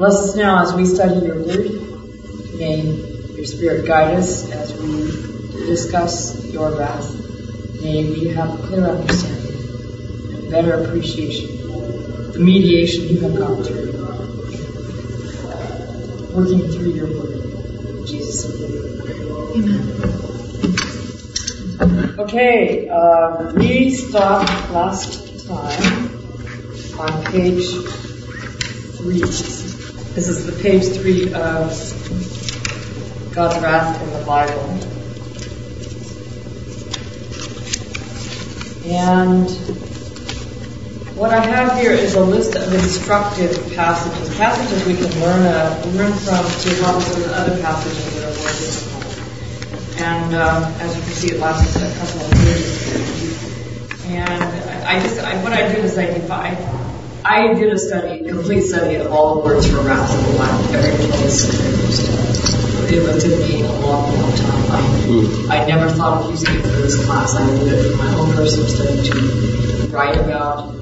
Bless us now as we study your word. May your spirit guide us as we discuss your wrath. May we have a clear understanding and better appreciation the mediation you have gone through, working through your word. In Jesus' name. Amen. Okay, uh, we stopped last time on page three. This is the page three of God's wrath in the Bible. And what I have here is a list of instructive passages, passages we can learn uh, learn from to help us with other passages that are more difficult. And um, as you can see, it lasts a couple of pages. And I just, I, what I did is I divide. I did a study, a complete study of all the words for wrath in the every place, every It took me a long, long time. I, I never thought of using it for this class. I did it for my own personal study to write about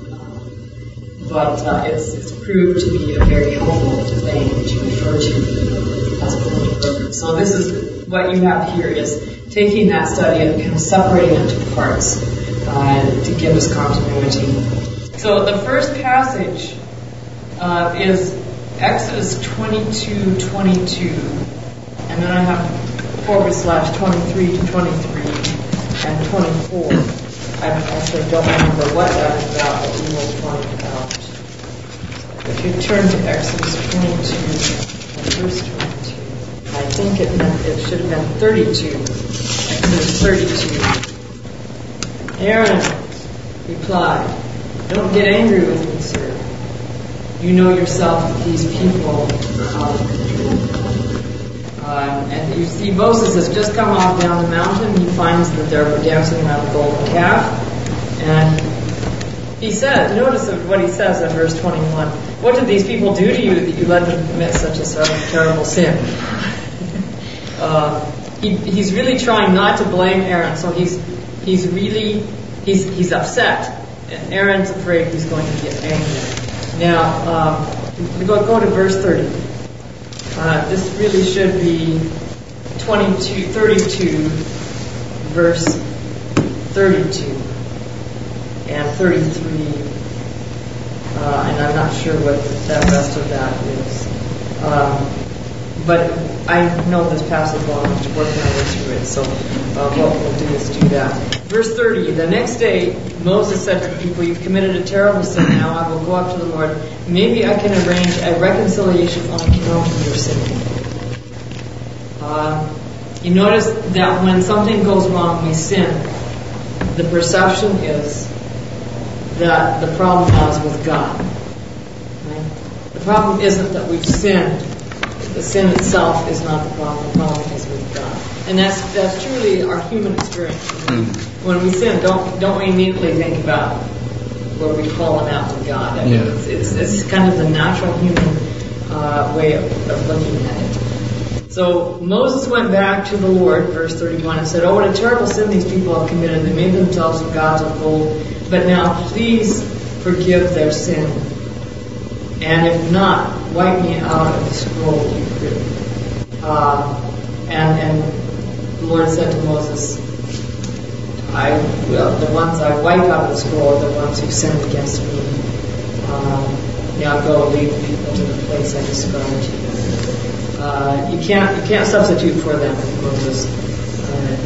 but uh, it's, it's proved to be a very helpful thing to refer to as a reference. So this is what you have here is taking that study and kind of separating it into parts uh, to give us continuity. So the first passage uh, is Exodus 22, 22, and then I have forward slash 23 to 23 and 24. I actually don't remember what that is about, but we will find out. If you turn to Exodus 22, verse 22, I think it meant it should have been 32. Exodus 32. Aaron replied, Don't get angry with me, sir. You know yourself that these people. Um, and you see Moses has just come off down the mountain. He finds that they're dancing around the golden calf. And he says, notice what he says in verse 21. What did these people do to you that you let them commit such a terrible sin? uh, he, he's really trying not to blame Aaron, so he's he's really he's he's upset, Aaron's afraid he's going to get angry. Now, um, go go to verse 30. Uh, this really should be 22, 32, verse 32 and 33. Uh, and I'm not sure what that rest of that is. Um, but I know this passage well enough to work my way through it, so uh, what we'll do is do that. Verse 30, the next day Moses said to the people, You've committed a terrible sin now, I will go up to the Lord. Maybe I can arrange a reconciliation on account of your sin. Uh, you notice that when something goes wrong, we sin. The perception is that the problem lies with God. Right? The problem isn't that we've sinned the sin itself is not the problem. The problem is with God. And that's that's truly our human experience. Mm-hmm. When we sin, don't don't we immediately think about where we've fallen out with God? I mean, yeah. it's, it's, it's kind of the natural human uh, way of, of looking at it. So Moses went back to the Lord, verse 31, and said, Oh, what a terrible sin these people have committed. They made themselves gods of gold. But now please forgive their sin and if not, wipe me out of the scroll you've written. Uh, and, and the Lord said to Moses, I will, the ones I wipe out of the scroll are the ones who sinned against me. Um, now go lead the people to the place I described to you. Uh, you can't you can't substitute for them, Moses. Uh,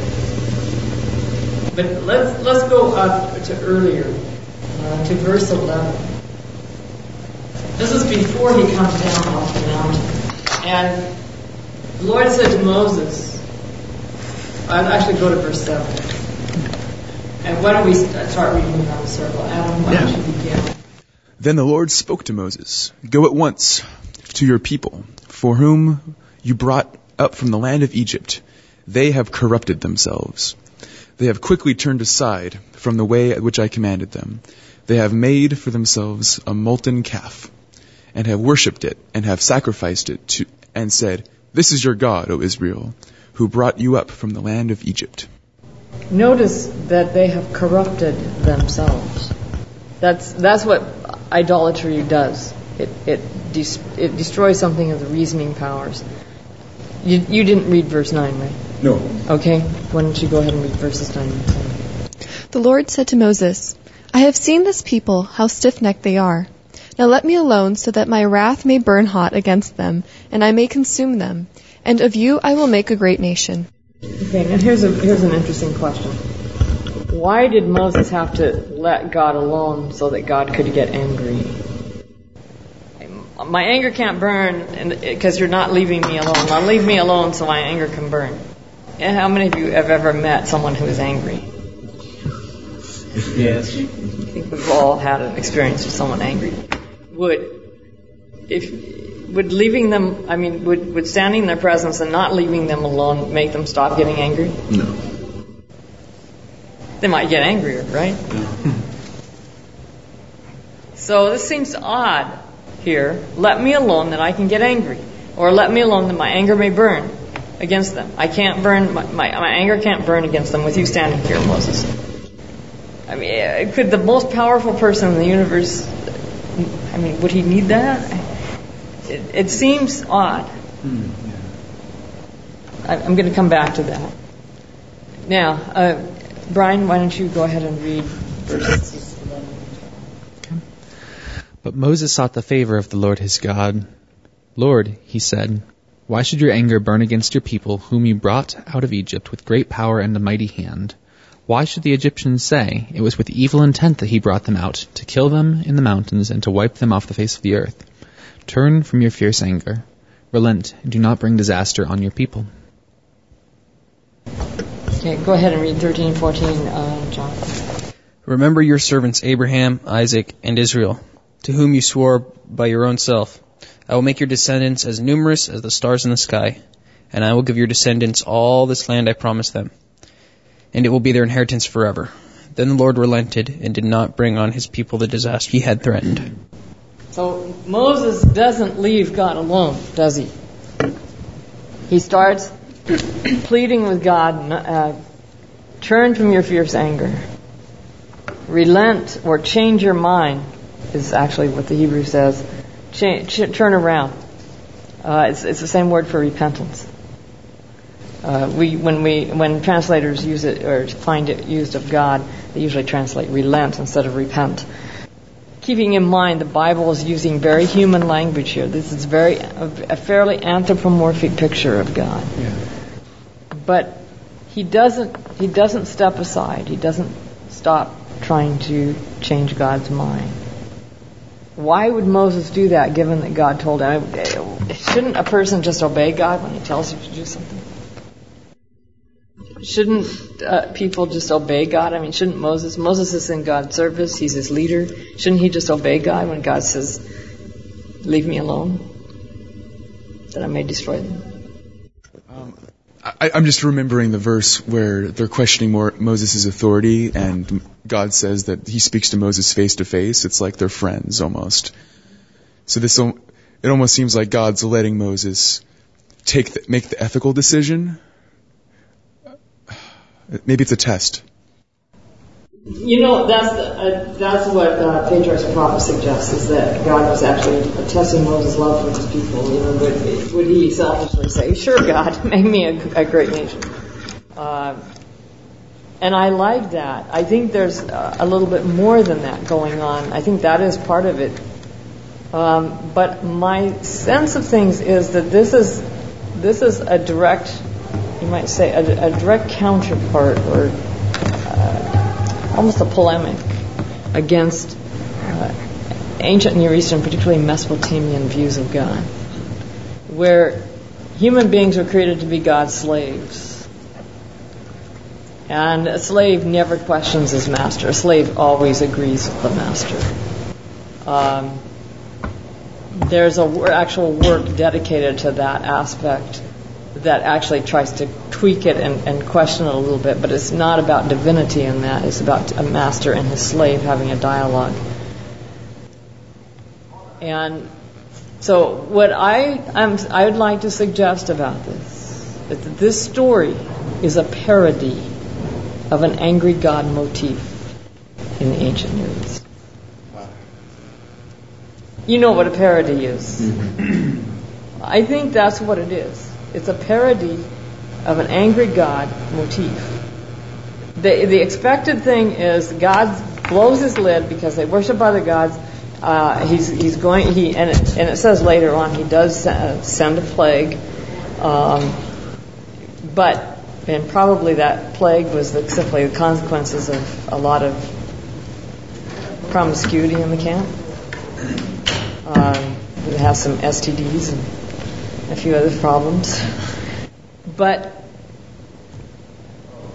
but let's let's go up to earlier, uh, to verse 11. This is before he comes down off the mountain. And the Lord said to Moses, I'll actually go to verse 7. And why don't we start reading around the circle? Adam, why don't you begin? Then the Lord spoke to Moses, Go at once to your people, for whom you brought up from the land of Egypt. They have corrupted themselves. They have quickly turned aside from the way which I commanded them. They have made for themselves a molten calf and have worshipped it and have sacrificed it to, and said, This is your God, O Israel, who brought you up from the land of Egypt. Notice that they have corrupted themselves. That's, that's what idolatry does. It, it des- it destroys something of the reasoning powers. You, you didn't read verse 9, right? No. Okay, why don't you go ahead and read verses 9 and 10. The Lord said to Moses, I have seen this people, how stiff-necked they are. Now let me alone so that my wrath may burn hot against them, and I may consume them. And of you I will make a great nation. Okay, now here's, a, here's an interesting question. Why did Moses have to let God alone so that God could get angry? My anger can't burn because you're not leaving me alone. Now leave me alone so my anger can burn. And how many of you have ever met someone who is angry? Yes. I think we've all had an experience with someone angry. Would if would leaving them I mean would, would standing in their presence and not leaving them alone make them stop getting angry? No. They might get angrier, right? No. so this seems odd here. Let me alone that I can get angry. Or let me alone that my anger may burn against them. I can't burn, my, my, my anger can't burn against them with you standing here, Moses. I mean, could the most powerful person in the universe, I mean, would he need that? It, it seems odd. I, I'm going to come back to that. Now, uh, Brian, why don't you go ahead and read verses 11 and 12. But Moses sought the favor of the Lord his God. Lord, he said, why should your anger burn against your people, whom you brought out of Egypt with great power and a mighty hand? Why should the Egyptians say, It was with evil intent that he brought them out, to kill them in the mountains and to wipe them off the face of the earth? Turn from your fierce anger. Relent, and do not bring disaster on your people. Okay, go ahead and read 13 14, uh, John. Remember your servants Abraham, Isaac, and Israel, to whom you swore by your own self. I will make your descendants as numerous as the stars in the sky, and I will give your descendants all this land I promised them, and it will be their inheritance forever. Then the Lord relented and did not bring on his people the disaster he had threatened. So Moses doesn't leave God alone, does he? He starts pleading with God, uh, turn from your fierce anger. Relent or change your mind is actually what the Hebrew says. Ch- ch- turn around. Uh, it's, it's the same word for repentance. Uh, we, when we, when translators use it or find it used of God, they usually translate relent instead of repent. Keeping in mind the Bible is using very human language here. This is very a, a fairly anthropomorphic picture of God. Yeah. But he doesn't he doesn't step aside. He doesn't stop trying to change God's mind. Why would Moses do that given that God told him? Shouldn't a person just obey God when he tells you to do something? Shouldn't uh, people just obey God? I mean, shouldn't Moses? Moses is in God's service. He's his leader. Shouldn't he just obey God when God says, "Leave me alone, that I may destroy them"? I, I'm just remembering the verse where they're questioning more, Moses' authority, and God says that he speaks to Moses face to face. It's like they're friends almost. So this, it almost seems like God's letting Moses take the, make the ethical decision. Maybe it's a test. You know, that's uh, that's what uh, Patriarch's prophet suggests is that God was actually testing Moses' love for his people. You know, would, would he selfishly say, "Sure, God, make me a, a great nation"? Uh, and I like that. I think there's uh, a little bit more than that going on. I think that is part of it. Um, but my sense of things is that this is this is a direct, you might say, a, a direct counterpart or almost a polemic against uh, ancient Near Eastern, particularly Mesopotamian views of God, where human beings were created to be God's slaves. And a slave never questions his master. A slave always agrees with the master. Um, there's a wor- actual work dedicated to that aspect that actually tries to tweak it and, and question it a little bit, but it's not about divinity in that. It's about a master and his slave having a dialogue. And so, what I I'm, I would like to suggest about this is that this story is a parody of an angry God motif in the ancient Near East. You know what a parody is. Mm-hmm. I think that's what it is. It's a parody of an angry God motif. The, the expected thing is God blows his lid because they worship other gods. Uh, he's, he's going, he, and it, and it says later on he does send a plague. Um, but, and probably that plague was the, simply the consequences of a lot of promiscuity in the camp. Um, it has some STDs and a few other problems. But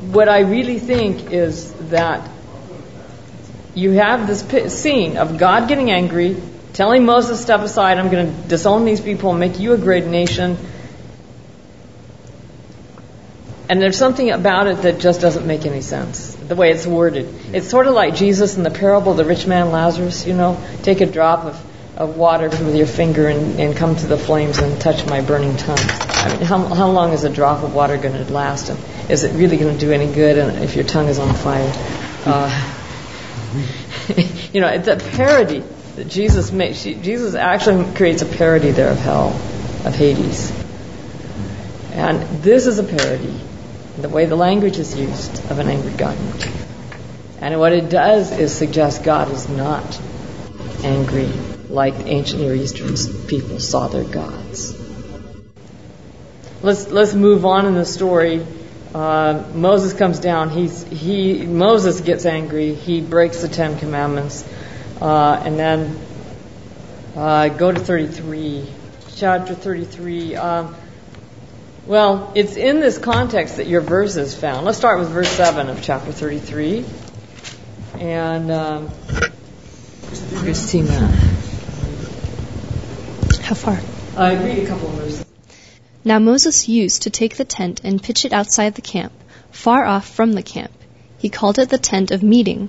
what I really think is that you have this scene of God getting angry, telling Moses, step aside, I'm going to disown these people and make you a great nation. And there's something about it that just doesn't make any sense, the way it's worded. It's sort of like Jesus in the parable the rich man Lazarus, you know, take a drop of, of water with your finger and, and come to the flames and touch my burning tongue. I mean, how, how long is a drop of water going to last? And is it really going to do any good if your tongue is on fire? Uh, you know, it's a parody that Jesus makes. Jesus actually creates a parody there of hell, of Hades. And this is a parody, the way the language is used, of an angry God. And what it does is suggest God is not angry like ancient Near Eastern people saw their gods. Let's let's move on in the story. Uh, Moses comes down. He's he Moses gets angry. He breaks the Ten Commandments, uh, and then uh, go to 33, chapter 33. Um, well, it's in this context that your verse is found. Let's start with verse 7 of chapter 33. And um, Christina. How far? I read a couple of verses. Now Moses used to take the tent and pitch it outside the camp, far off from the camp. He called it the tent of meeting.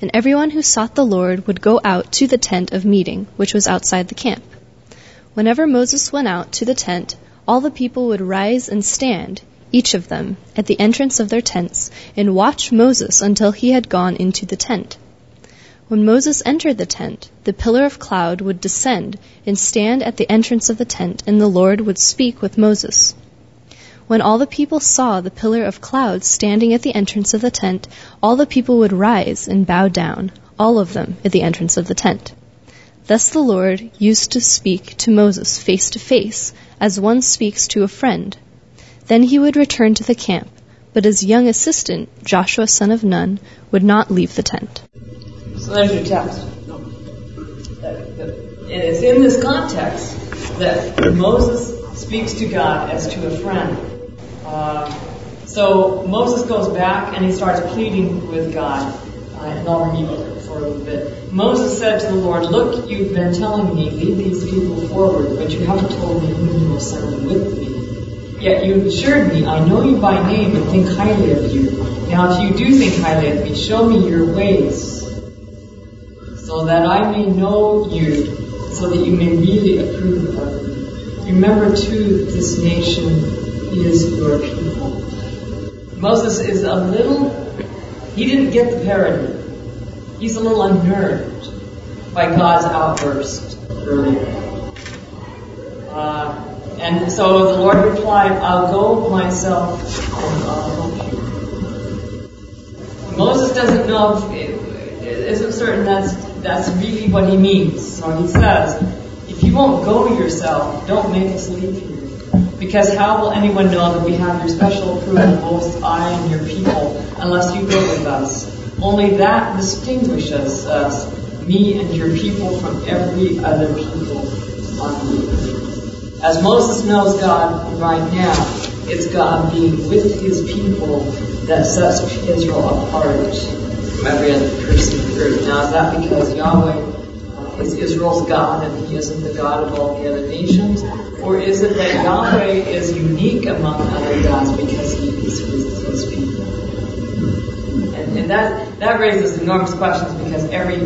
And everyone who sought the Lord would go out to the tent of meeting, which was outside the camp. Whenever Moses went out to the tent, all the people would rise and stand, each of them, at the entrance of their tents, and watch Moses until he had gone into the tent. When Moses entered the tent, the pillar of cloud would descend and stand at the entrance of the tent, and the Lord would speak with Moses. When all the people saw the pillar of cloud standing at the entrance of the tent, all the people would rise and bow down, all of them at the entrance of the tent. Thus the Lord used to speak to Moses face to face, as one speaks to a friend. Then he would return to the camp, but his young assistant, Joshua son of Nun, would not leave the tent. So there's your text. And it's in this context that Moses speaks to God as to a friend. Uh, so Moses goes back and he starts pleading with God. Uh, and I'll read it for a little bit. Moses said to the Lord, Look, you've been telling me, lead these people forward, but you haven't told me whom you will send with me. Yet you assured me, I know you by name and think highly of you. Now, if you do think highly of me, show me your ways so that I may know you, so that you may really approve of me. Remember too, this nation is your people. Moses is a little, he didn't get the parody. He's a little unnerved by God's outburst earlier. Uh, and so the Lord replied, I'll go myself and I'll help you. Moses doesn't know, isn't certain that's that's really what he means. So he says, if you won't go yourself, don't make us leave here. Because how will anyone know that we have your special approval, both I and your people, unless you go with us? Only that distinguishes us, me and your people, from every other people on earth. As Moses knows God right now, it's God being with his people that sets Israel apart every other person on earth. Now, is that because Yahweh is Israel's God and he isn't the God of all the other nations? Or is it that Yahweh is unique among other gods because he is his people? And, and that, that raises enormous questions because every,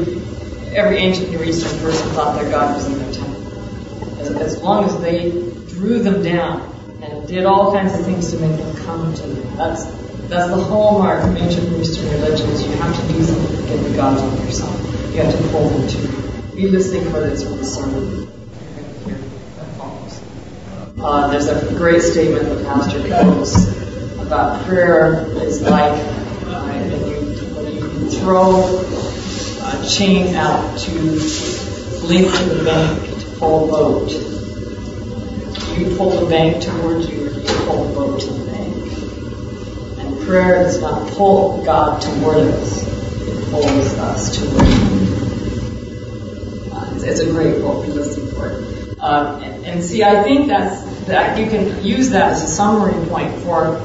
every ancient Near Eastern person thought their God was in their temple. As, as long as they drew them down and did all kinds of things to make them come to them. That's that's the hallmark of ancient Eastern religions. You have to do something to get the gods on your side. You have to pull them to you. be listening for this from the sermon. Follows. Uh, there's a great statement the pastor quotes about prayer is like uh, when, you, you throw a chain out to link to the bank to pull a boat. You pull the bank towards you, you pull the boat prayer does not pull God toward us; it pulls us toward Him. Uh, it's, a great quote. Be listening for it. Um, and, and see, I think that's that you can use that as a summary point for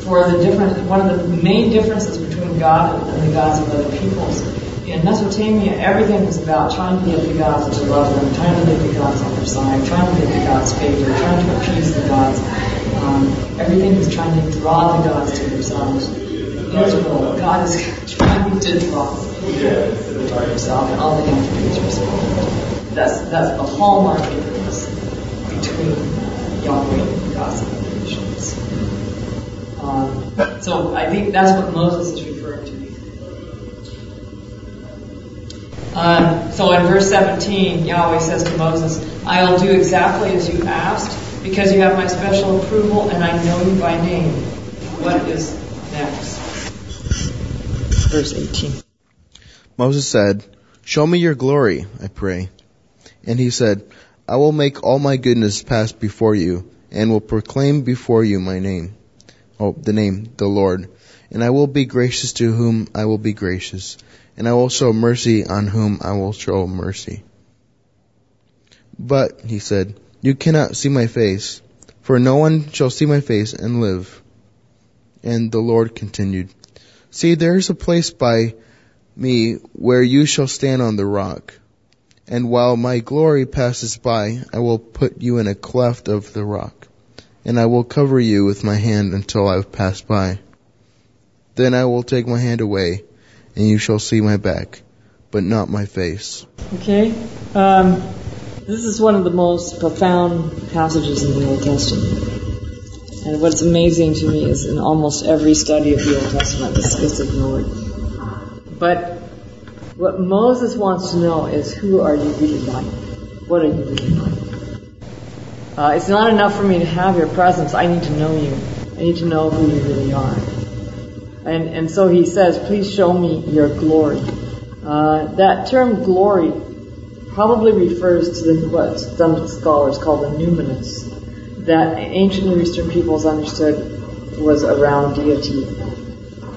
for the different one of the main differences between God and the gods of other peoples. In Mesopotamia, everything was about trying to get the gods to love them, trying to get the gods on their side, trying to get the gods' favor, trying to appease the gods. Um, everything was trying to draw the gods to themselves. Israel, God is trying to draw to himself, and all the are spoken. That's that's the hallmark difference between Yahweh and the gods of the nations. Um, so I think that's what Moses is referring to. Um, so in verse 17, Yahweh says to Moses, I'll do exactly as you asked, because you have my special approval and I know you by name. What is next? Verse 18. Moses said, Show me your glory, I pray. And he said, I will make all my goodness pass before you, and will proclaim before you my name. Oh, the name, the Lord. And I will be gracious to whom I will be gracious, and I will show mercy on whom I will show mercy. But, he said, you cannot see my face, for no one shall see my face and live. And the Lord continued, See, there is a place by me where you shall stand on the rock. And while my glory passes by, I will put you in a cleft of the rock, and I will cover you with my hand until I have passed by. Then I will take my hand away, and you shall see my back, but not my face. Okay? Um, this is one of the most profound passages in the Old Testament. And what's amazing to me is in almost every study of the Old Testament, this gets ignored. But what Moses wants to know is who are you really like? What are you really like? Uh, it's not enough for me to have your presence. I need to know you. I need to know who you really are. And, and so he says, please show me your glory. Uh, that term glory probably refers to the, what some scholars call the numinous, that ancient Near Eastern peoples understood was around deity.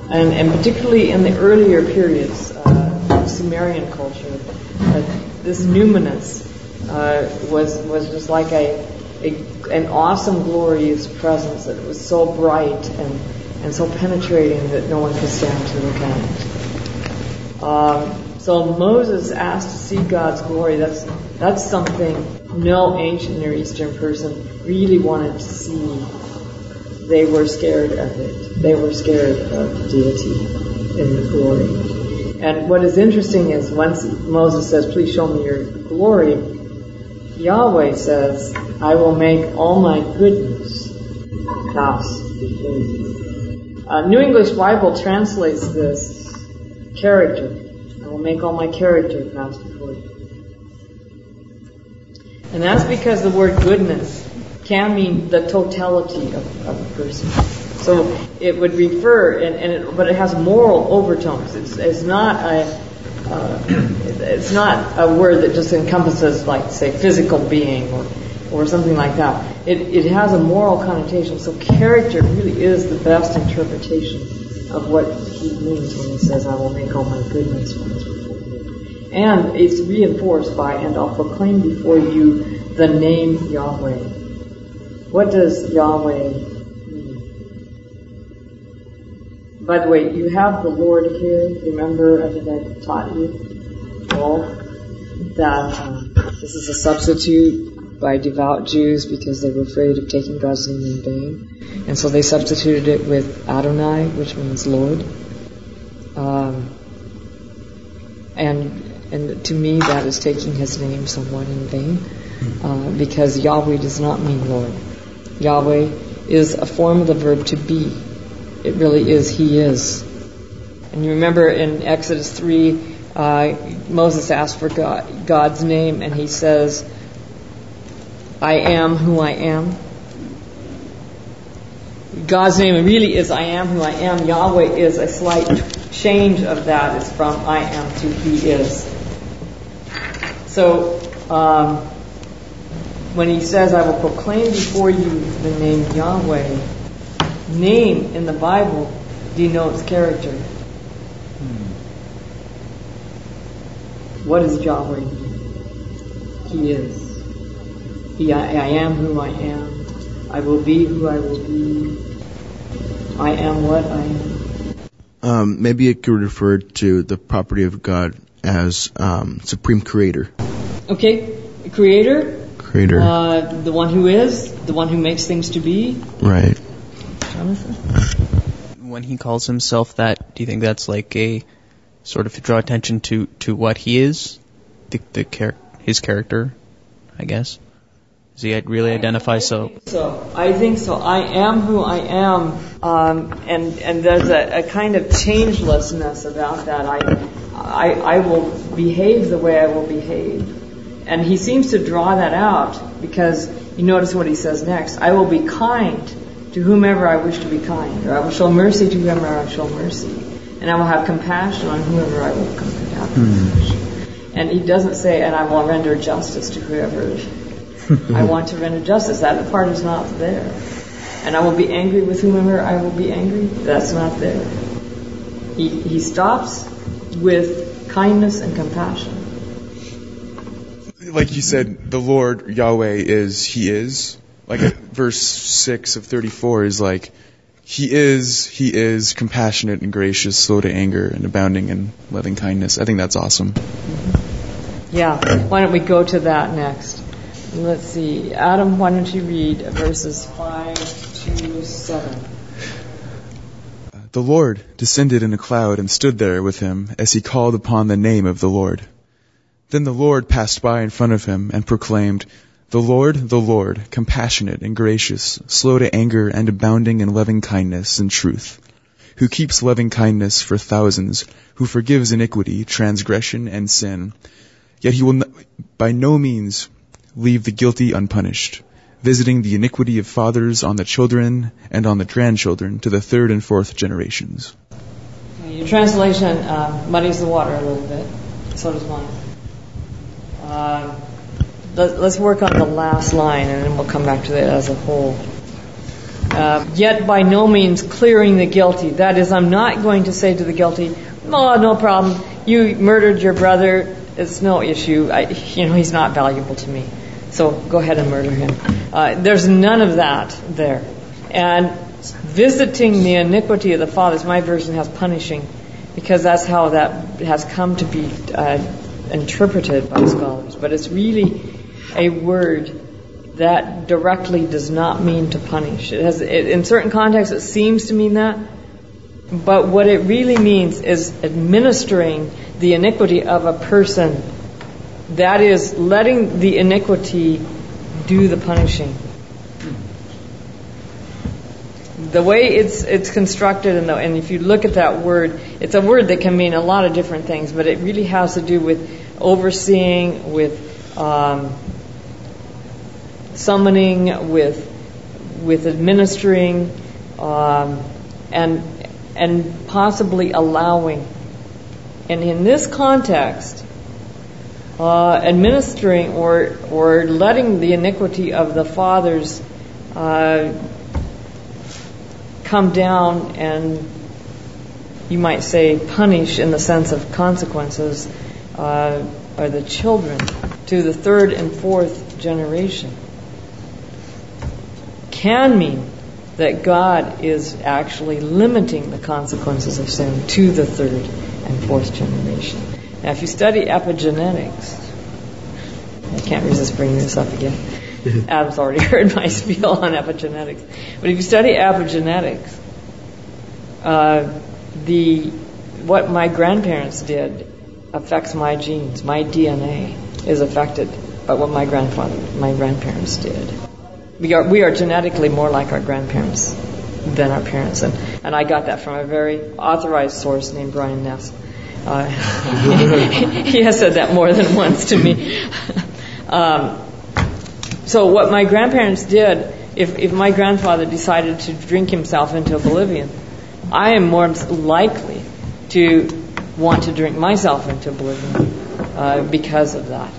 And, and particularly in the earlier periods, uh, Sumerian culture, uh, this numinous uh, was was just like a, a, an awesome, glorious presence that was so bright and and so penetrating that no one could stand to look at it. Um, so Moses asked to see God's glory. That's that's something no ancient Near Eastern person really wanted to see. They were scared of it. They were scared of deity in the glory. And what is interesting is once Moses says, please show me your glory, Yahweh says, I will make all my goodness pass before you. Uh, New English Bible translates this character. Make all my character pass before you. And that's because the word goodness can mean the totality of, of a person. So it would refer, and, and it, but it has moral overtones. It's, it's not a uh, it's not a word that just encompasses, like, say, physical being or, or something like that. It, it has a moral connotation. So character really is the best interpretation of what he means when he says, I will make all my goodness. And it's reinforced by, and I'll proclaim before you the name Yahweh. What does Yahweh mean? By the way, you have the Lord here. Remember, I think I taught you all that um, this is a substitute by devout Jews because they were afraid of taking God's name in vain, and so they substituted it with Adonai, which means Lord. Um, and and to me, that is taking His name somewhat in vain, uh, because Yahweh does not mean Lord. Yahweh is a form of the verb to be it really is He is. And you remember in Exodus 3, uh, Moses asked for God, God's name, and he says, I am who I am. God's name really is I am who I am. Yahweh is a slight change of that. It's from I am to He is. So, um, when he says, I will proclaim before you the name Yahweh, name in the Bible denotes character. What is Yahweh? He is. He, I, I am who I am. I will be who I will be. I am what I am. Um, maybe it could refer to the property of God as um, supreme creator. Okay, creator, Creator. uh, the one who is, the one who makes things to be. right. Jonathan? When he calls himself that, do you think that's like a sort of to draw attention to, to what he is? The, the char- his character, I guess? Does he really identify so? So I think so. I am who I am, um, and and there's a, a kind of changelessness about that. I, I I will behave the way I will behave, and he seems to draw that out because you notice what he says next. I will be kind to whomever I wish to be kind, or I will show mercy to whomever I show mercy, and I will have compassion on whoever I will have hmm. compassion. And he doesn't say, and I will render justice to whoever I want to render justice. That part is not there. And I will be angry with whomever I will be angry. That's not there. He, he stops with kindness and compassion. Like you said, the Lord Yahweh is He is. Like verse six of thirty-four is like He is, He is compassionate and gracious, slow to anger, and abounding in loving kindness. I think that's awesome. Mm-hmm. Yeah. Why don't we go to that next? Let's see. Adam, why don't you read verses 5 to 7? The Lord descended in a cloud and stood there with him as he called upon the name of the Lord. Then the Lord passed by in front of him and proclaimed, The Lord, the Lord, compassionate and gracious, slow to anger and abounding in loving kindness and truth, who keeps loving kindness for thousands, who forgives iniquity, transgression, and sin. Yet he will by no means leave the guilty unpunished, visiting the iniquity of fathers on the children and on the grandchildren to the third and fourth generations. Your translation uh, muddies the water a little bit. So does mine. Uh, let, let's work on the last line and then we'll come back to it as a whole. Uh, yet by no means clearing the guilty. That is, I'm not going to say to the guilty, "Oh, no problem. You murdered your brother. It's no issue. I, you know, he's not valuable to me. So go ahead and murder him." Uh, there's none of that there. And visiting the iniquity of the fathers, my version has punishing, because that's how that has come to be uh, interpreted by scholars. But it's really a word that directly does not mean to punish. It has, it, in certain contexts, it seems to mean that, but what it really means is administering the iniquity of a person. That is, letting the iniquity do the punishing. The way it's it's constructed, and, the, and if you look at that word, it's a word that can mean a lot of different things, but it really has to do with overseeing, with um, summoning, with with administering, um, and and possibly allowing. And in this context, uh, administering or or letting the iniquity of the fathers uh, come down and you might say punish in the sense of consequences uh, are the children to the third and fourth generation can mean that God is actually limiting the consequences of sin to the third and fourth generation. Now, if you study epigenetics, I can't resist bringing this up again. Adam's already heard my spiel on epigenetics. But if you study epigenetics, uh, the what my grandparents did affects my genes. My DNA is affected by what my grandfather, my grandparents did. We are we are genetically more like our grandparents than our parents, and and I got that from a very authorized source named Brian Ness. Uh, he has said that more than once to me. um, so what my grandparents did, if, if my grandfather decided to drink himself into oblivion, I am more likely to want to drink myself into oblivion uh, because of that.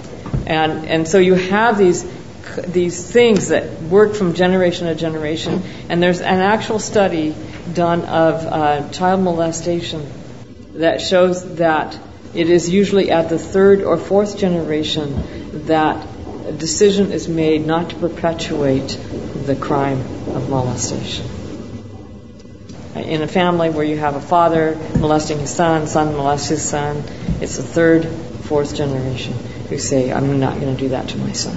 And and so you have these these things that work from generation to generation. And there's an actual study done of uh, child molestation that shows that it is usually at the third or fourth generation that a decision is made not to perpetuate the crime of molestation. In a family where you have a father molesting his son, son molests his son, it's the third, fourth generation who say, I'm not going to do that to my son.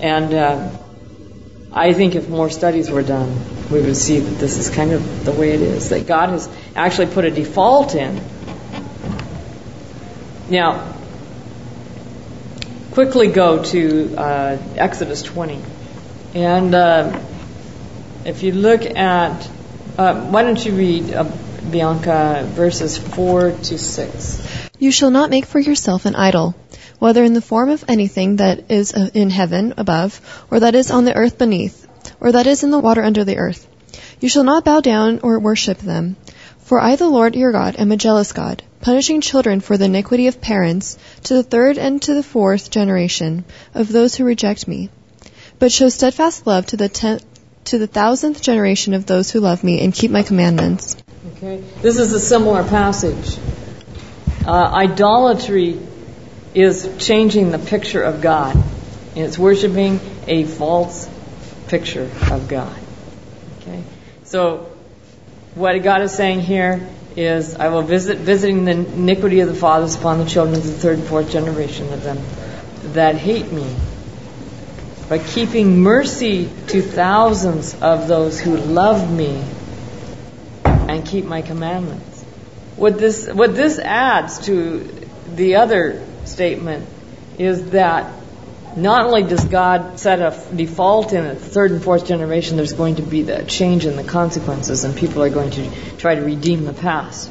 And uh, I think if more studies were done, we would see that this is kind of the way it is, that God has actually put a default in. Now, quickly go to uh, Exodus 20. And uh, if you look at, uh, why don't you read, uh, Bianca, verses 4 to 6? You shall not make for yourself an idol, whether in the form of anything that is uh, in heaven above, or that is on the earth beneath, or that is in the water under the earth. You shall not bow down or worship them. For I, the Lord your God, am a jealous God, punishing children for the iniquity of parents to the third and to the fourth generation of those who reject me, but show steadfast love to the tenth to the thousandth generation of those who love me and keep my commandments. Okay, this is a similar passage. Uh, idolatry is changing the picture of God, and it's worshiping a false picture of God. Okay, so what God is saying here is, I will visit visiting the iniquity of the fathers upon the children of the third and fourth generation of them that hate me, by keeping mercy to thousands of those who love me and keep my commandments. What this what this adds to the other statement is that not only does God set a default in the third and fourth generation, there's going to be the change in the consequences, and people are going to try to redeem the past.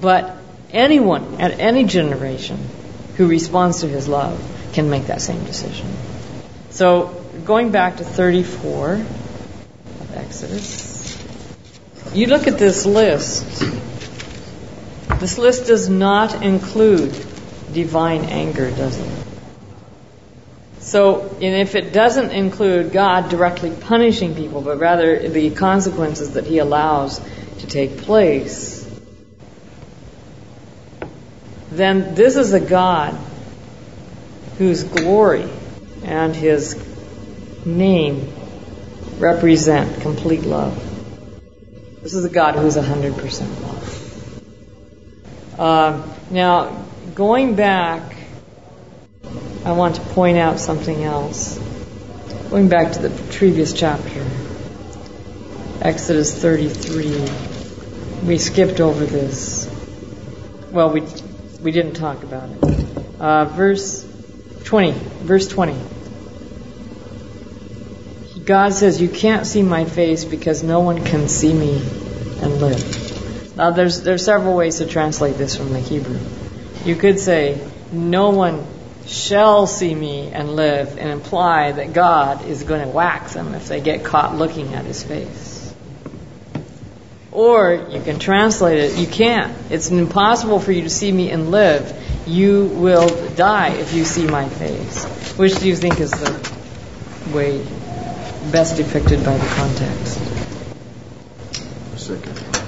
But anyone at any generation who responds to His love can make that same decision. So, going back to 34 of Exodus, you look at this list. This list does not include divine anger, does it? So, and if it doesn't include God directly punishing people, but rather the consequences that He allows to take place, then this is a God whose glory and His name represent complete love. This is a God who is 100% love. Uh, now, going back I want to point out something else. Going back to the previous chapter, Exodus 33. We skipped over this. Well, we we didn't talk about it. Uh, verse 20. Verse 20. God says, "You can't see my face because no one can see me and live." Now, there's there's several ways to translate this from the Hebrew. You could say, "No one shall see me and live and imply that God is going to whack them if they get caught looking at his face. Or you can translate it, you can't. It's impossible for you to see me and live. You will die if you see my face. Which do you think is the way best depicted by the context? Second.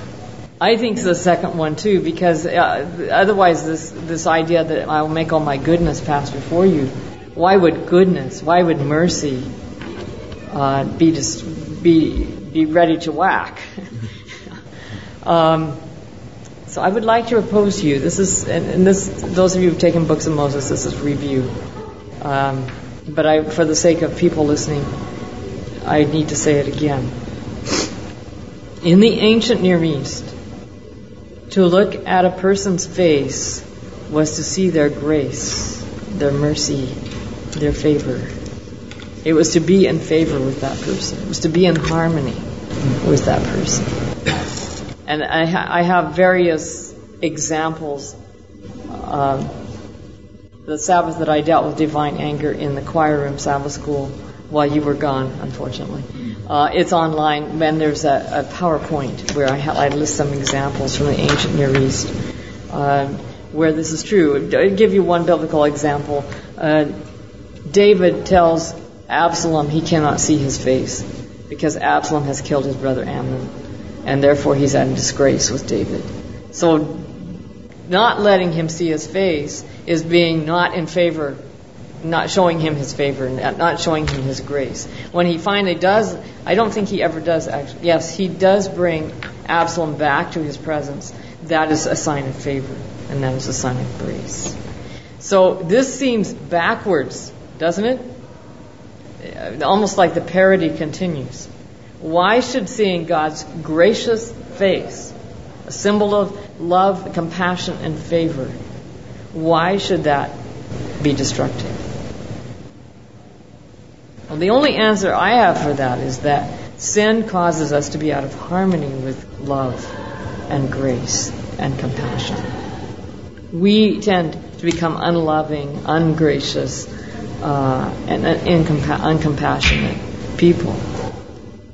I think the second one too, because uh, otherwise, this this idea that I'll make all my goodness pass before you. Why would goodness? Why would mercy uh, be just be be ready to whack? um, so I would like to propose to you. This is and, and this those of you who've taken books of Moses. This is review. Um, but I, for the sake of people listening, I need to say it again. In the ancient Near East, to look at a person's face was to see their grace, their mercy, their favor. It was to be in favor with that person. It was to be in harmony with that person. And I, ha- I have various examples. Uh, the Sabbath that I dealt with divine anger in the choir room Sabbath school while you were gone, unfortunately. Uh, it's online, and there's a, a PowerPoint where I, ha- I list some examples from the ancient Near East uh, where this is true. I'll give you one biblical example. Uh, David tells Absalom he cannot see his face because Absalom has killed his brother Amnon, and therefore he's in disgrace with David. So, not letting him see his face is being not in favor, not showing him his favor, and not showing him his grace. When he finally does, I don't think he ever does actually. Yes, he does bring Absalom back to his presence. That is a sign of favor, and that is a sign of grace. So this seems backwards, doesn't it? Uh, almost like the parody continues. Why should seeing God's gracious face, a symbol of love, compassion, and favor, why should that be destructive? Well, the only answer I have for that is that sin causes us to be out of harmony with love and grace and compassion. We tend to become unloving, ungracious, uh, and incompa- uncompassionate people.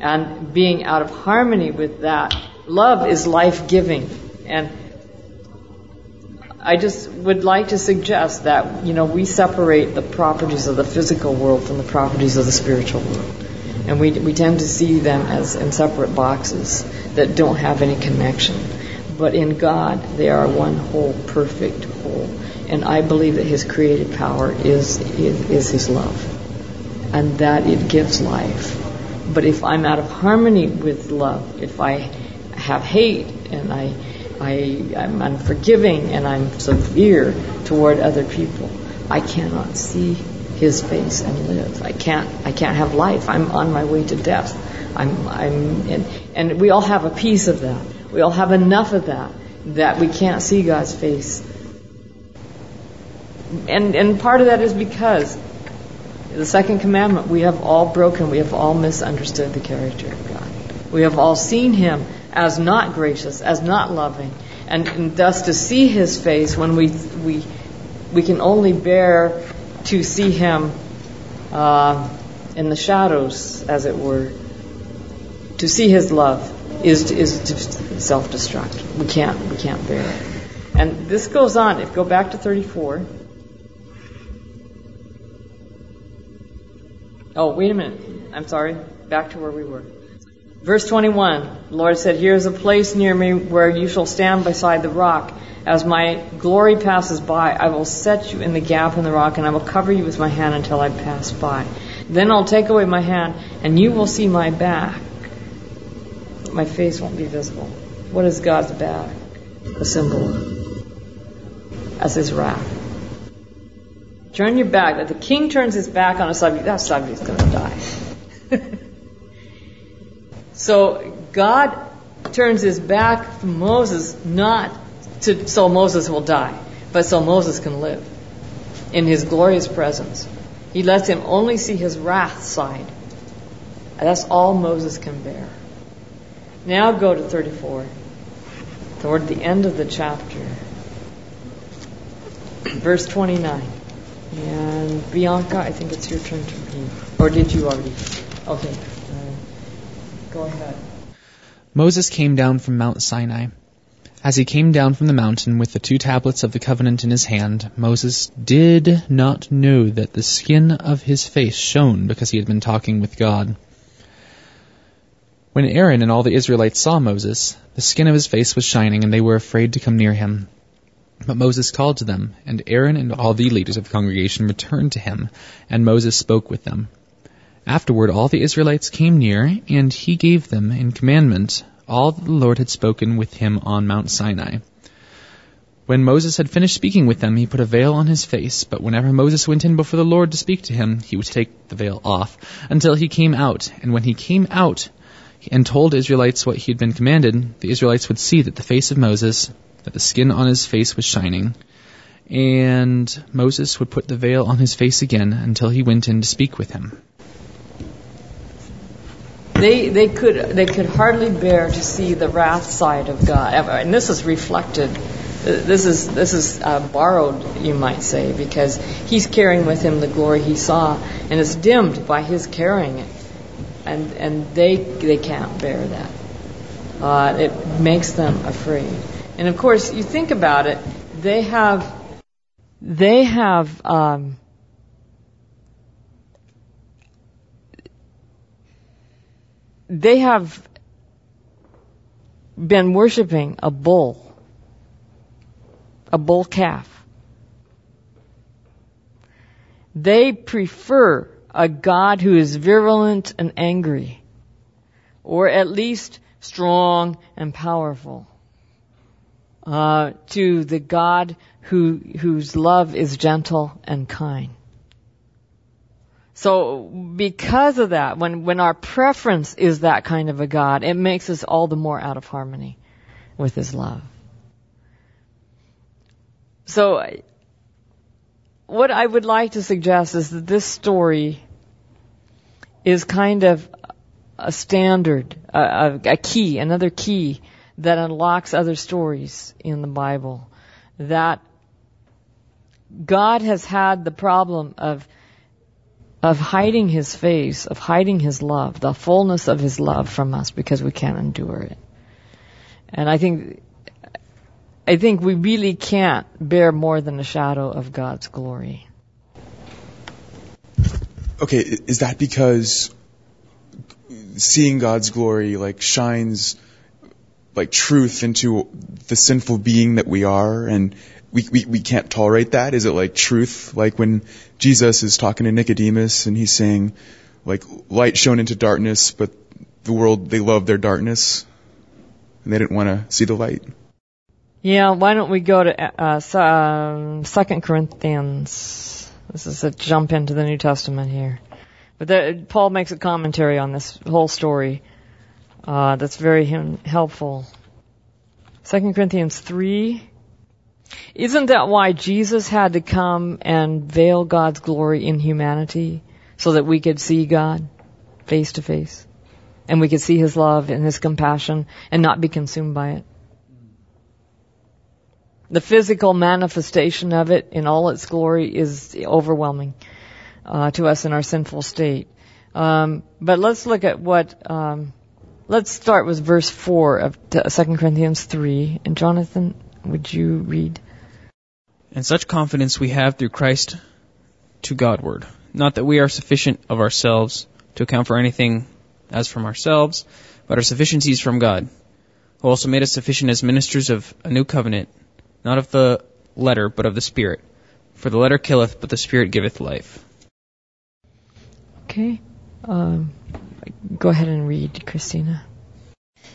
And being out of harmony with that, love is life giving. And I just would like to suggest that, you know, we separate the properties of the physical world from the properties of the spiritual world. And we, we tend to see them as in separate boxes that don't have any connection. But in God, they are one whole, perfect whole. And I believe that His creative power is, is, is His love. And that it gives life. But if I'm out of harmony with love, if I have hate and I, I, I'm unforgiving and I'm severe toward other people, I cannot see His face and live. I can't, I can't have life. I'm on my way to death. I'm, I'm, and, and we all have a piece of that. We all have enough of that that we can't see God's face. And, and part of that is because the second commandment, we have all broken, we have all misunderstood the character of God. We have all seen Him as not gracious, as not loving, and, and thus to see His face when we, we, we can only bear to see Him uh, in the shadows, as it were. To see His love is is to self-destruct. We can't we can't bear it. And this goes on. If go back to 34. Oh, wait a minute. I'm sorry. Back to where we were. Verse 21. The Lord said, "Here is a place near me where you shall stand beside the rock. As my glory passes by, I will set you in the gap in the rock, and I will cover you with my hand until I pass by. Then I'll take away my hand, and you will see my back." my face won't be visible. What is God's back? A symbol as his wrath. Turn your back. That the king turns his back on a subject, that subject's going to die. so God turns his back from Moses not to so Moses will die, but so Moses can live in his glorious presence. He lets him only see his wrath side. That's all Moses can bear. Now go to 34, toward the end of the chapter, verse 29. And Bianca, I think it's your turn to read. Or did you already? Okay. Go ahead. Moses came down from Mount Sinai. As he came down from the mountain with the two tablets of the covenant in his hand, Moses did not know that the skin of his face shone because he had been talking with God. When Aaron and all the Israelites saw Moses, the skin of his face was shining, and they were afraid to come near him. But Moses called to them, and Aaron and all the leaders of the congregation returned to him, and Moses spoke with them. Afterward all the Israelites came near, and he gave them in commandment all that the Lord had spoken with him on Mount Sinai. When Moses had finished speaking with them, he put a veil on his face, but whenever Moses went in before the Lord to speak to him, he would take the veil off until he came out, and when he came out, and told Israelites what he had been commanded, the Israelites would see that the face of Moses, that the skin on his face was shining. And Moses would put the veil on his face again until he went in to speak with him. They they could they could hardly bear to see the wrath side of God, and this is reflected. This is this is uh, borrowed, you might say, because he's carrying with him the glory he saw, and it's dimmed by his carrying it, and and they they can't bear that. Uh, it makes them afraid, and of course, you think about it, they have they have. Um, they have been worshiping a bull, a bull calf. They prefer a God who is virulent and angry, or at least strong and powerful, uh, to the God who, whose love is gentle and kind. So because of that, when, when our preference is that kind of a God, it makes us all the more out of harmony with His love. So what I would like to suggest is that this story is kind of a standard, a, a key, another key that unlocks other stories in the Bible. That God has had the problem of of hiding his face, of hiding his love, the fullness of his love from us because we can't endure it. And I think, I think we really can't bear more than a shadow of God's glory. Okay, is that because seeing God's glory like shines like truth into the sinful being that we are and we, we, we can't tolerate that? Is it like truth? Like when Jesus is talking to Nicodemus and he's saying, like, light shone into darkness, but the world, they love their darkness and they didn't want to see the light. Yeah, why don't we go to uh, um, Second Corinthians? This is a jump into the New Testament here. But the, Paul makes a commentary on this whole story uh, that's very helpful. Second Corinthians 3, isn't that why Jesus had to come and veil God's glory in humanity so that we could see God face to face? And we could see His love and His compassion and not be consumed by it. The physical manifestation of it in all its glory is overwhelming uh, to us in our sinful state. Um, but let's look at what. Um, let's start with verse four of 2 Corinthians three. And Jonathan, would you read? And such confidence we have through Christ to Godward. Not that we are sufficient of ourselves to account for anything as from ourselves, but our sufficiency is from God, who also made us sufficient as ministers of a new covenant, not of the letter, but of the Spirit. For the letter killeth, but the Spirit giveth life. Okay. Um, go ahead and read, Christina.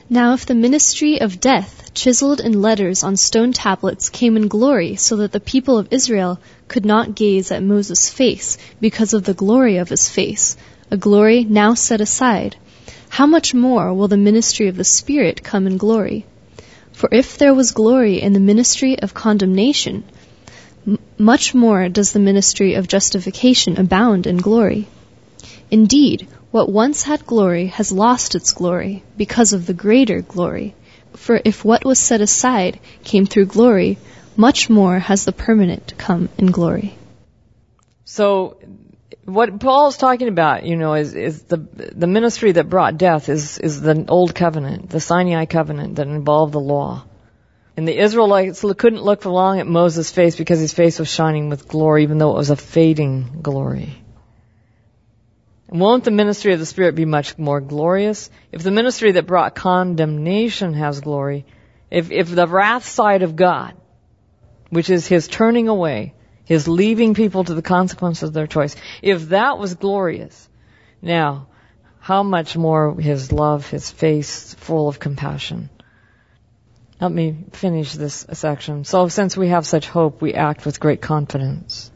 Now if the ministry of death, chiseled in letters on stone tablets, came in glory, so that the people of Israel could not gaze at Moses' face because of the glory of his face, a glory now set aside, how much more will the ministry of the Spirit come in glory? For if there was glory in the ministry of condemnation, m- much more does the ministry of justification abound in glory. Indeed, what once had glory has lost its glory because of the greater glory. For if what was set aside came through glory, much more has the permanent come in glory. So, what Paul's talking about, you know, is, is the the ministry that brought death is is the old covenant, the Sinai covenant that involved the law. And the Israelites couldn't look for long at Moses' face because his face was shining with glory, even though it was a fading glory. Won't the ministry of the Spirit be much more glorious? If the ministry that brought condemnation has glory, if, if the wrath side of God, which is His turning away, His leaving people to the consequences of their choice, if that was glorious, now, how much more His love, His face full of compassion. Help me finish this section. So since we have such hope, we act with great confidence.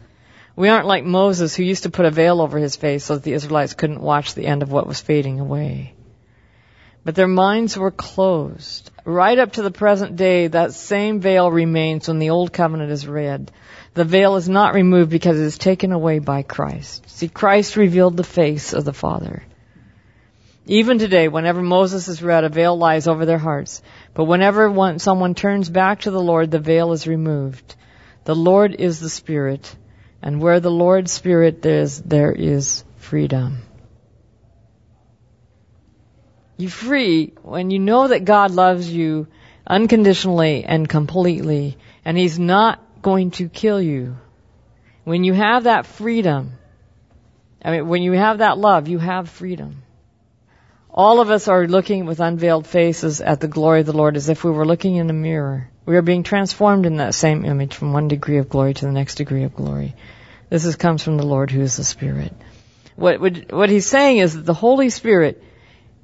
We aren't like Moses who used to put a veil over his face so that the Israelites couldn't watch the end of what was fading away. But their minds were closed. Right up to the present day, that same veil remains when the Old Covenant is read. The veil is not removed because it is taken away by Christ. See, Christ revealed the face of the Father. Even today, whenever Moses is read, a veil lies over their hearts. But whenever one, someone turns back to the Lord, the veil is removed. The Lord is the Spirit, and where the Lord's Spirit is, there is freedom. You're free when you know that God loves you unconditionally and completely, and He's not going to kill you. When you have that freedom, I mean, when you have that love, you have freedom. All of us are looking with unveiled faces at the glory of the Lord as if we were looking in a mirror. We are being transformed in that same image from one degree of glory to the next degree of glory. This is, comes from the Lord who is the Spirit. What, what, what he's saying is that the Holy Spirit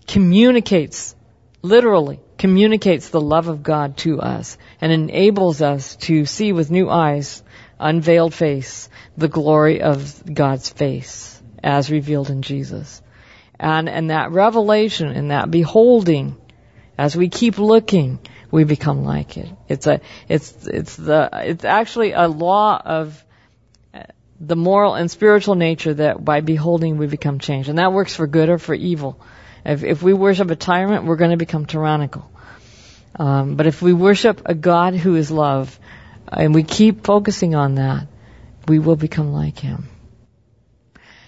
communicates, literally communicates the love of God to us and enables us to see with new eyes, unveiled face, the glory of God's face as revealed in Jesus. And, and that revelation and that beholding, as we keep looking, we become like it. It's a, it's, it's the, it's actually a law of the moral and spiritual nature that by beholding we become changed. And that works for good or for evil. If, if we worship a tyrant, we're going to become tyrannical. Um, but if we worship a God who is love, and we keep focusing on that, we will become like Him.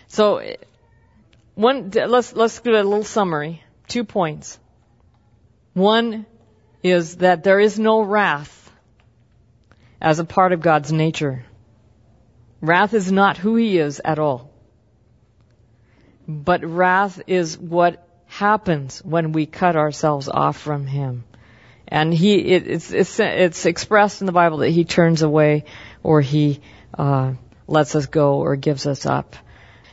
So, one, let's let's do a little summary. Two points. One is that there is no wrath as a part of God's nature. Wrath is not who He is at all. But wrath is what happens when we cut ourselves off from Him. And He, it, it's, it's, it's expressed in the Bible that He turns away or He, uh, lets us go or gives us up.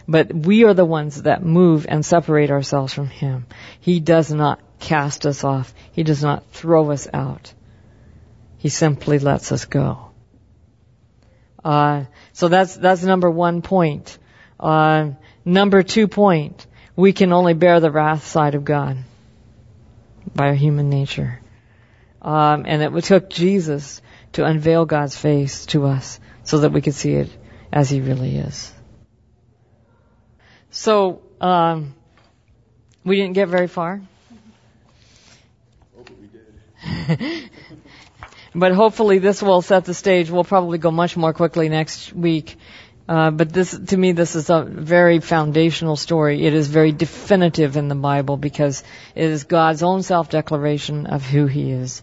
But we are the ones that move and separate ourselves from Him. He does not cast us off. He does not throw us out. He simply lets us go. Uh, so that's that's number one point. Uh, number two point: we can only bear the wrath side of God by our human nature, um, and it took Jesus to unveil God's face to us so that we could see it as He really is. So um, we didn't get very far. but hopefully this will set the stage. We'll probably go much more quickly next week. Uh, but this, to me, this is a very foundational story. It is very definitive in the Bible because it is God's own self-declaration of who He is.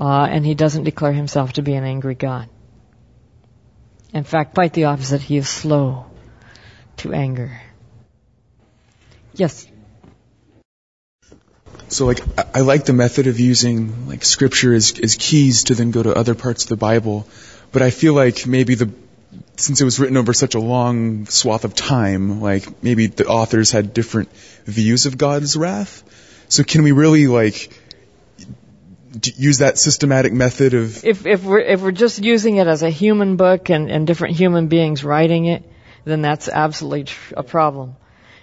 Uh, and He doesn't declare Himself to be an angry God. In fact, quite the opposite. He is slow to anger. Yes. So like I, like the method of using like scripture as, as keys to then go to other parts of the Bible, but I feel like maybe the since it was written over such a long swath of time, like maybe the authors had different views of God's wrath. So can we really like use that systematic method of If, if we're, if we're just using it as a human book and, and different human beings writing it, then that's absolutely tr- a problem.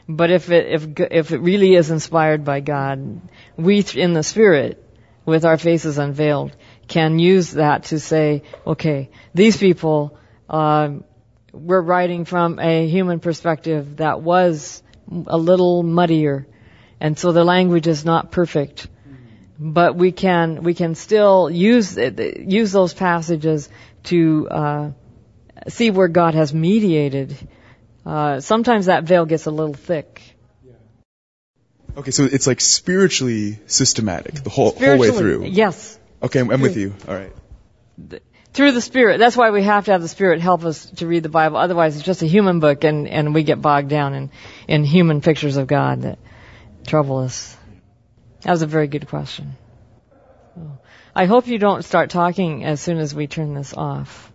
But if it, if, if it really is inspired by God, we in the Spirit, with our faces unveiled, can use that to say, okay, these people, um, we're writing from a human perspective that was a little muddier, and so the language is not perfect. But we can we can still use use those passages to uh, see where God has mediated. Uh, sometimes that veil gets a little thick. Okay, so it's like spiritually systematic the whole whole way through. Yes, Okay, I'm, I'm with you. All right. through the Spirit. That's why we have to have the Spirit help us to read the Bible. Otherwise, it's just a human book, and and we get bogged down in in human pictures of God that trouble us. That was a very good question. I hope you don't start talking as soon as we turn this off.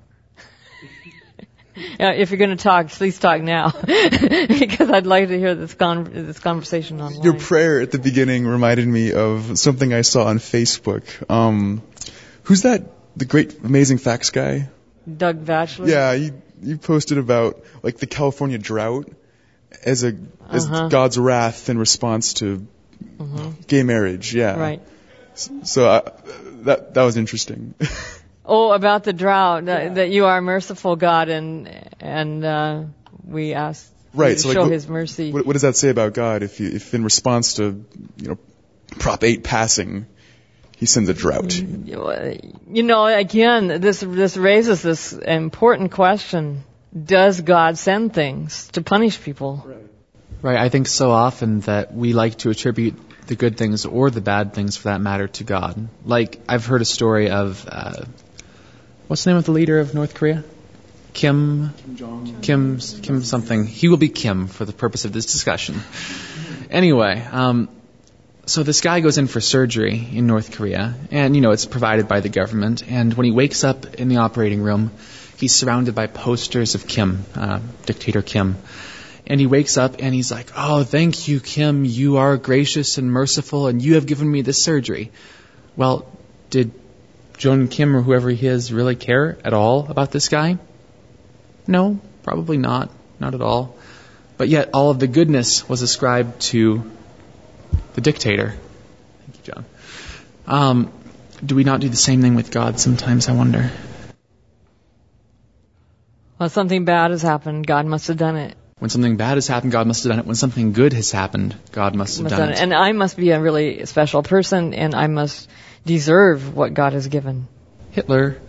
Yeah, if you're going to talk, please talk now, because I'd like to hear this con- this conversation online. Your prayer at the beginning reminded me of something I saw on Facebook. Um, who's that? The great amazing facts guy? Doug Batchelor. Yeah, you you posted about like the California drought as a as Uh-huh. God's wrath in response to gay marriage. Yeah. Right. So I, that that was interesting. Oh, about the drought, that, that you are a merciful God, and and uh, we ask Right. to So show what, His mercy. what, what does that say about God if, you, if in response to, you know, Prop 8 passing, he sends a drought? You know, again, this this raises this important question: Does God send things to punish people? Right, I think so often that we like to attribute the good things or the bad things, for that matter, to God. Like I've heard a story of uh, what's the name of the leader of North Korea? Kim. Kim. Kim something. He will be Kim for the purpose of this discussion. Anyway, um, so this guy goes in for surgery in North Korea, and you know it's provided by the government. And when he wakes up in the operating room, he's surrounded by posters of Kim, uh, dictator Kim. And he wakes up and he's like, "Oh, thank you, Kim. You are gracious and merciful, and you have given me this surgery." Well, did Joan Kim or whoever he is really care at all about this guy? No, probably not. Not at all. But yet, all of the goodness was ascribed to the dictator. Thank you, John. Um, do we not do the same thing with God sometimes, I wonder? Well, something bad has happened. God must have done it. When something bad has happened, God must have done it. When something good has happened, God must have Must done have it. And I must be a really special person, and I must deserve what God has given. Hitler,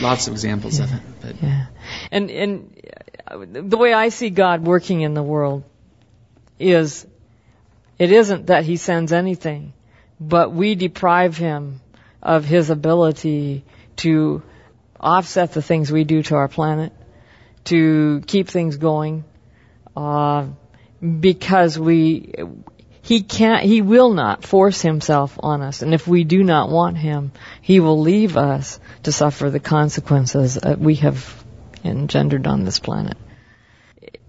lots of examples of it. But Yeah. And and uh, the way I see God working in the world is it isn't that he sends anything, but we deprive him of his ability to offset the things we do to our planet, to keep things going, uh, because we he can't he will not force himself on us. And if we do not want him he will leave us to suffer the consequences that we have engendered on this planet.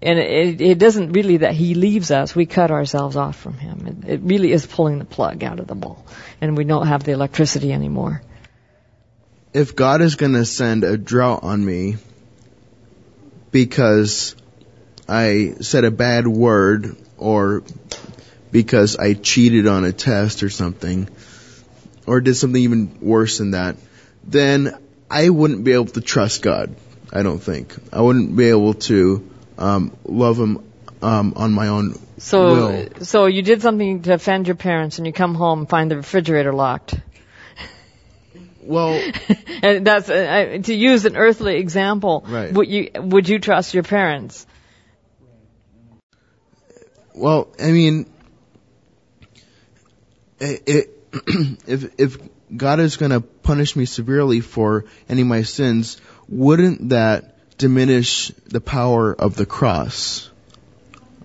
And it, it isn't really that he leaves us we cut ourselves off from him. It, it really is pulling the plug out of the bowl and we don't have the electricity anymore. If God is going to send a drought on me because I said a bad word or because I cheated on a test or something or did something even worse than that, then I wouldn't be able to trust God. I don't think. I wouldn't be able to um, love Him um, on my own so will. so you did something to offend your parents and you come home and find the refrigerator locked Well, and that's uh, to use an earthly example. Right. Would you would you trust your parents? Well, I mean, if if God is going to punish me severely for any of my sins, wouldn't that diminish the power of the cross,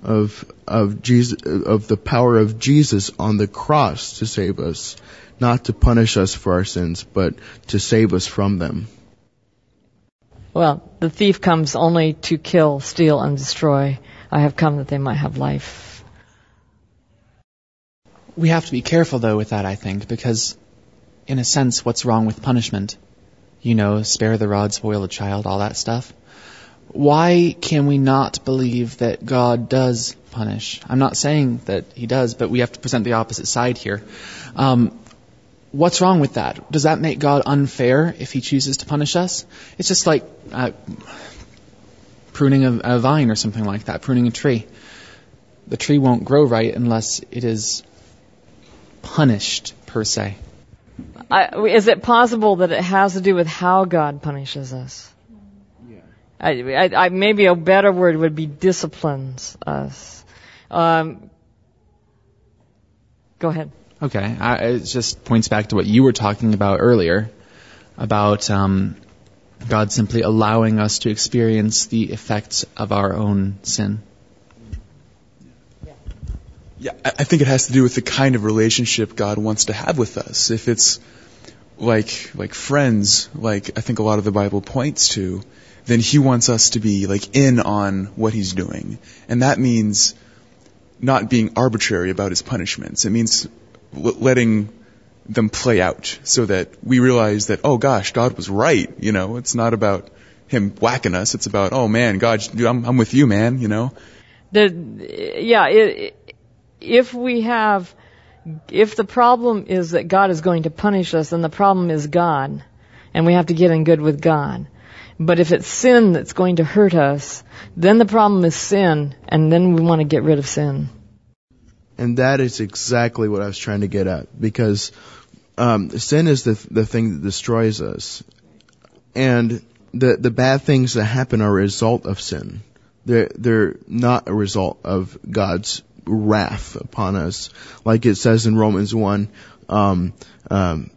of of Jesus, of the power of Jesus on the cross to save us, not to punish us for our sins, but to save us from them? Well, the thief comes only to kill, steal, and destroy. I have come that they might have life. We have to be careful though with that, I think, because in a sense, what's wrong with punishment? You know, spare the rod, spoil the child, all that stuff. Why can we not believe that God does punish? I'm not saying that He does, but we have to present the opposite side here. Um, what's wrong with that? Does that make God unfair if He chooses to punish us? It's just like uh, pruning a, a vine or something like that, pruning a tree. The tree won't grow right unless it is punished per se. I, is it possible that it has to do with how God punishes us? I, I, I, maybe a better word would be disciplines us. Um, go ahead. Okay, I, it just points back to what you were talking about earlier about um, God simply allowing us to experience the effects of our own sin. I think it has to do with the kind of relationship God wants to have with us. If it's like like friends, like I think a lot of the Bible points to, then He wants us to be like in on what He's doing, and that means not being arbitrary about His punishments. It means letting them play out so that we realize that oh gosh, God was right. You know, it's not about Him whacking us. It's about oh man, God, dude, I'm I'm with you, man. You know. The, yeah, it, if we have, if the problem is that God is going to punish us, then the problem is God, and we have to get in good with God. But if it's sin that's going to hurt us, then the problem is sin, and then we want to get rid of sin. And that is exactly what I was trying to get at because um, sin is the the thing that destroys us, and the the bad things that happen are a result of sin. They're they're not a result of God's wrath upon us, like it says in Romans one, um, um,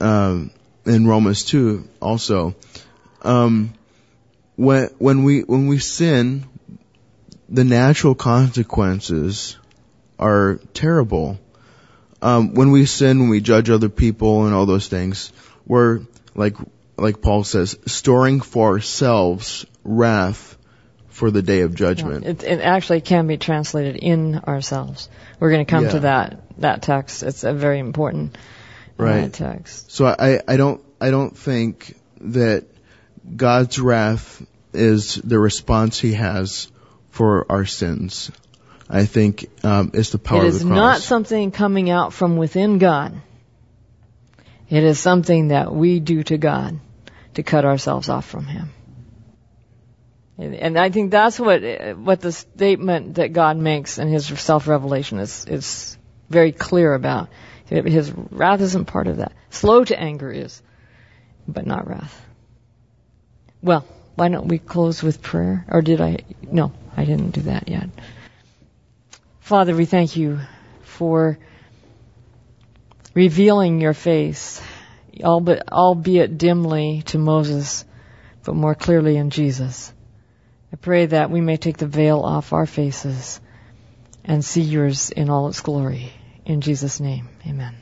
um, in Romans two also. Um, when when we when we sin, the natural consequences are terrible. Um, when we sin, when we judge other people and all those things, we're like like Paul says, storing for ourselves wrath for the day of judgment. It, it actually can be translated in ourselves. We're going to come Yeah. to that that text. It's a very important uh, text. So I, I don't I don't think that God's wrath is the response He has for our sins. I think um, it's the power It of the cross. It is not something coming out from within God. It is something that we do to God to cut ourselves off from Him. And, I think that's what what the statement that God makes in His self-revelation is is very clear about. His wrath isn't part of that. Slow to anger is, but not wrath. Well, why don't we close with prayer? Or did I? No, I didn't do that yet. Father, we thank you for revealing your face, albeit dimly to Moses, but more clearly in Jesus. I pray that we may take the veil off our faces and see yours in all its glory. In Jesus' name, amen.